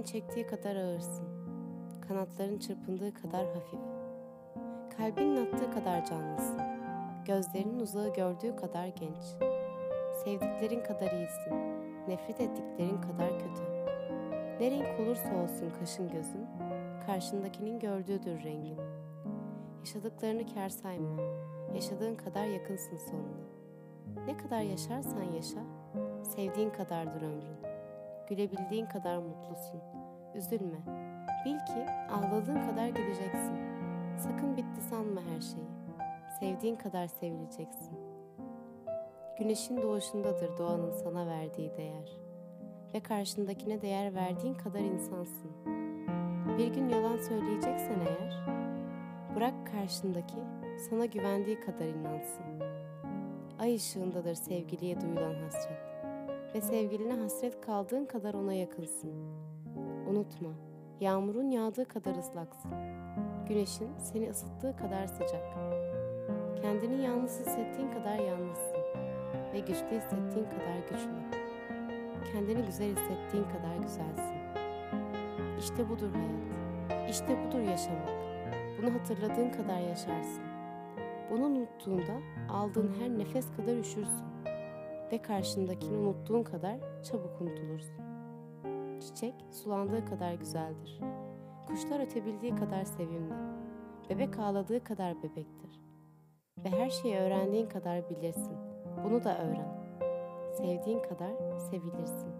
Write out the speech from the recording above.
seni çektiği kadar ağırsın. Kanatların çırpındığı kadar hafif. Kalbinin attığı kadar canlısın. Gözlerinin uzağı gördüğü kadar genç. Sevdiklerin kadar iyisin. Nefret ettiklerin kadar kötü. Ne renk olursa olsun kaşın gözün, karşındakinin gördüğüdür rengin. Yaşadıklarını kar sayma. Yaşadığın kadar yakınsın sonuna. Ne kadar yaşarsan yaşa, sevdiğin kadardır ömrün. Gülebildiğin kadar mutlusun. Üzülme. Bil ki ağladığın kadar güleceksin. Sakın bitti sanma her şeyi. Sevdiğin kadar sevileceksin. Güneşin doğuşundadır doğanın sana verdiği değer. Ve karşındakine değer verdiğin kadar insansın. Bir gün yalan söyleyeceksen eğer, bırak karşındaki sana güvendiği kadar inansın. Ay ışığındadır sevgiliye duyulan hasret ve sevgiline hasret kaldığın kadar ona yakınsın. Unutma, yağmurun yağdığı kadar ıslaksın. Güneşin seni ısıttığı kadar sıcak. Kendini yalnız hissettiğin kadar yalnızsın ve güçlü hissettiğin kadar güçlü. Kendini güzel hissettiğin kadar güzelsin. İşte budur hayat. İşte budur yaşamak. Bunu hatırladığın kadar yaşarsın. Bunu unuttuğunda aldığın her nefes kadar üşürsün ve karşındakini unuttuğun kadar çabuk unutulursun. Çiçek sulandığı kadar güzeldir. Kuşlar ötebildiği kadar sevimli. Bebek ağladığı kadar bebektir. Ve her şeyi öğrendiğin kadar bilirsin. Bunu da öğren. Sevdiğin kadar sevilirsin.